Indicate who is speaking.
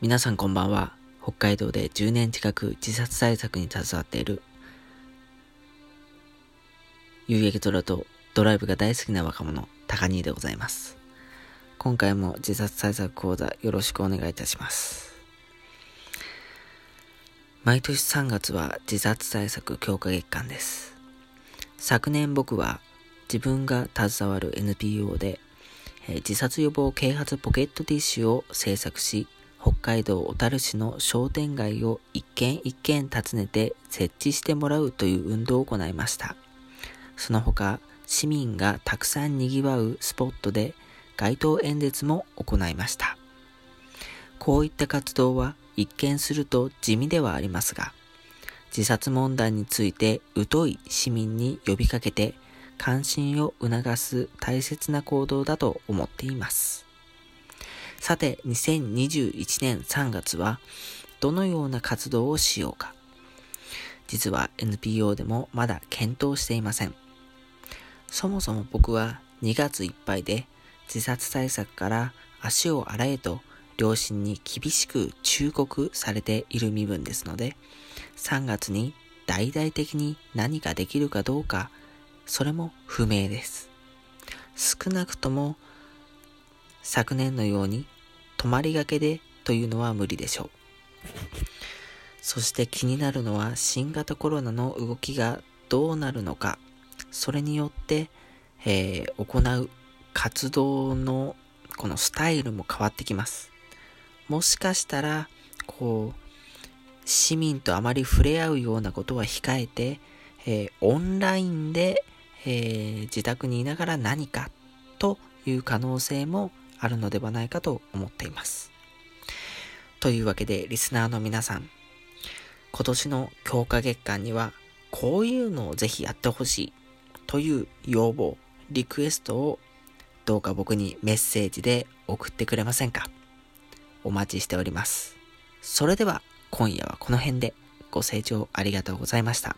Speaker 1: 皆さんこんばんは。北海道で10年近く自殺対策に携わっている、夕焼け空とドライブが大好きな若者、高兄でございます。今回も自殺対策講座よろしくお願いいたします。毎年3月は自殺対策強化月間です。昨年僕は自分が携わる NPO で、え自殺予防啓発ポケットティッシュを制作し、北海道小樽市の商店街を一軒一軒訪ねて設置してもらうという運動を行いました。その他、市民がたくさん賑わうスポットで街頭演説も行いました。こういった活動は一見すると地味ではありますが、自殺問題について疎い市民に呼びかけて関心を促す大切な行動だと思っています。さて、2021年3月はどのような活動をしようか。実は NPO でもまだ検討していません。そもそも僕は2月いっぱいで自殺対策から足を洗えと両親に厳しく忠告されている身分ですので、3月に大々的に何ができるかどうか、それも不明です。少なくとも昨年のように泊まりがけでというのは無理でしょう。そして気になるのは新型コロナの動きがどうなるのか、それによって、えー、行う活動のこのスタイルも変わってきます。もしかしたら、こう、市民とあまり触れ合うようなことは控えて、えー、オンラインで、えー、自宅にいながら何かという可能性もあるのではないかと思っています。というわけで、リスナーの皆さん、今年の強化月間には、こういうのをぜひやってほしいという要望、リクエストをどうか僕にメッセージで送ってくれませんかお待ちしております。それでは今夜はこの辺でご清聴ありがとうございました。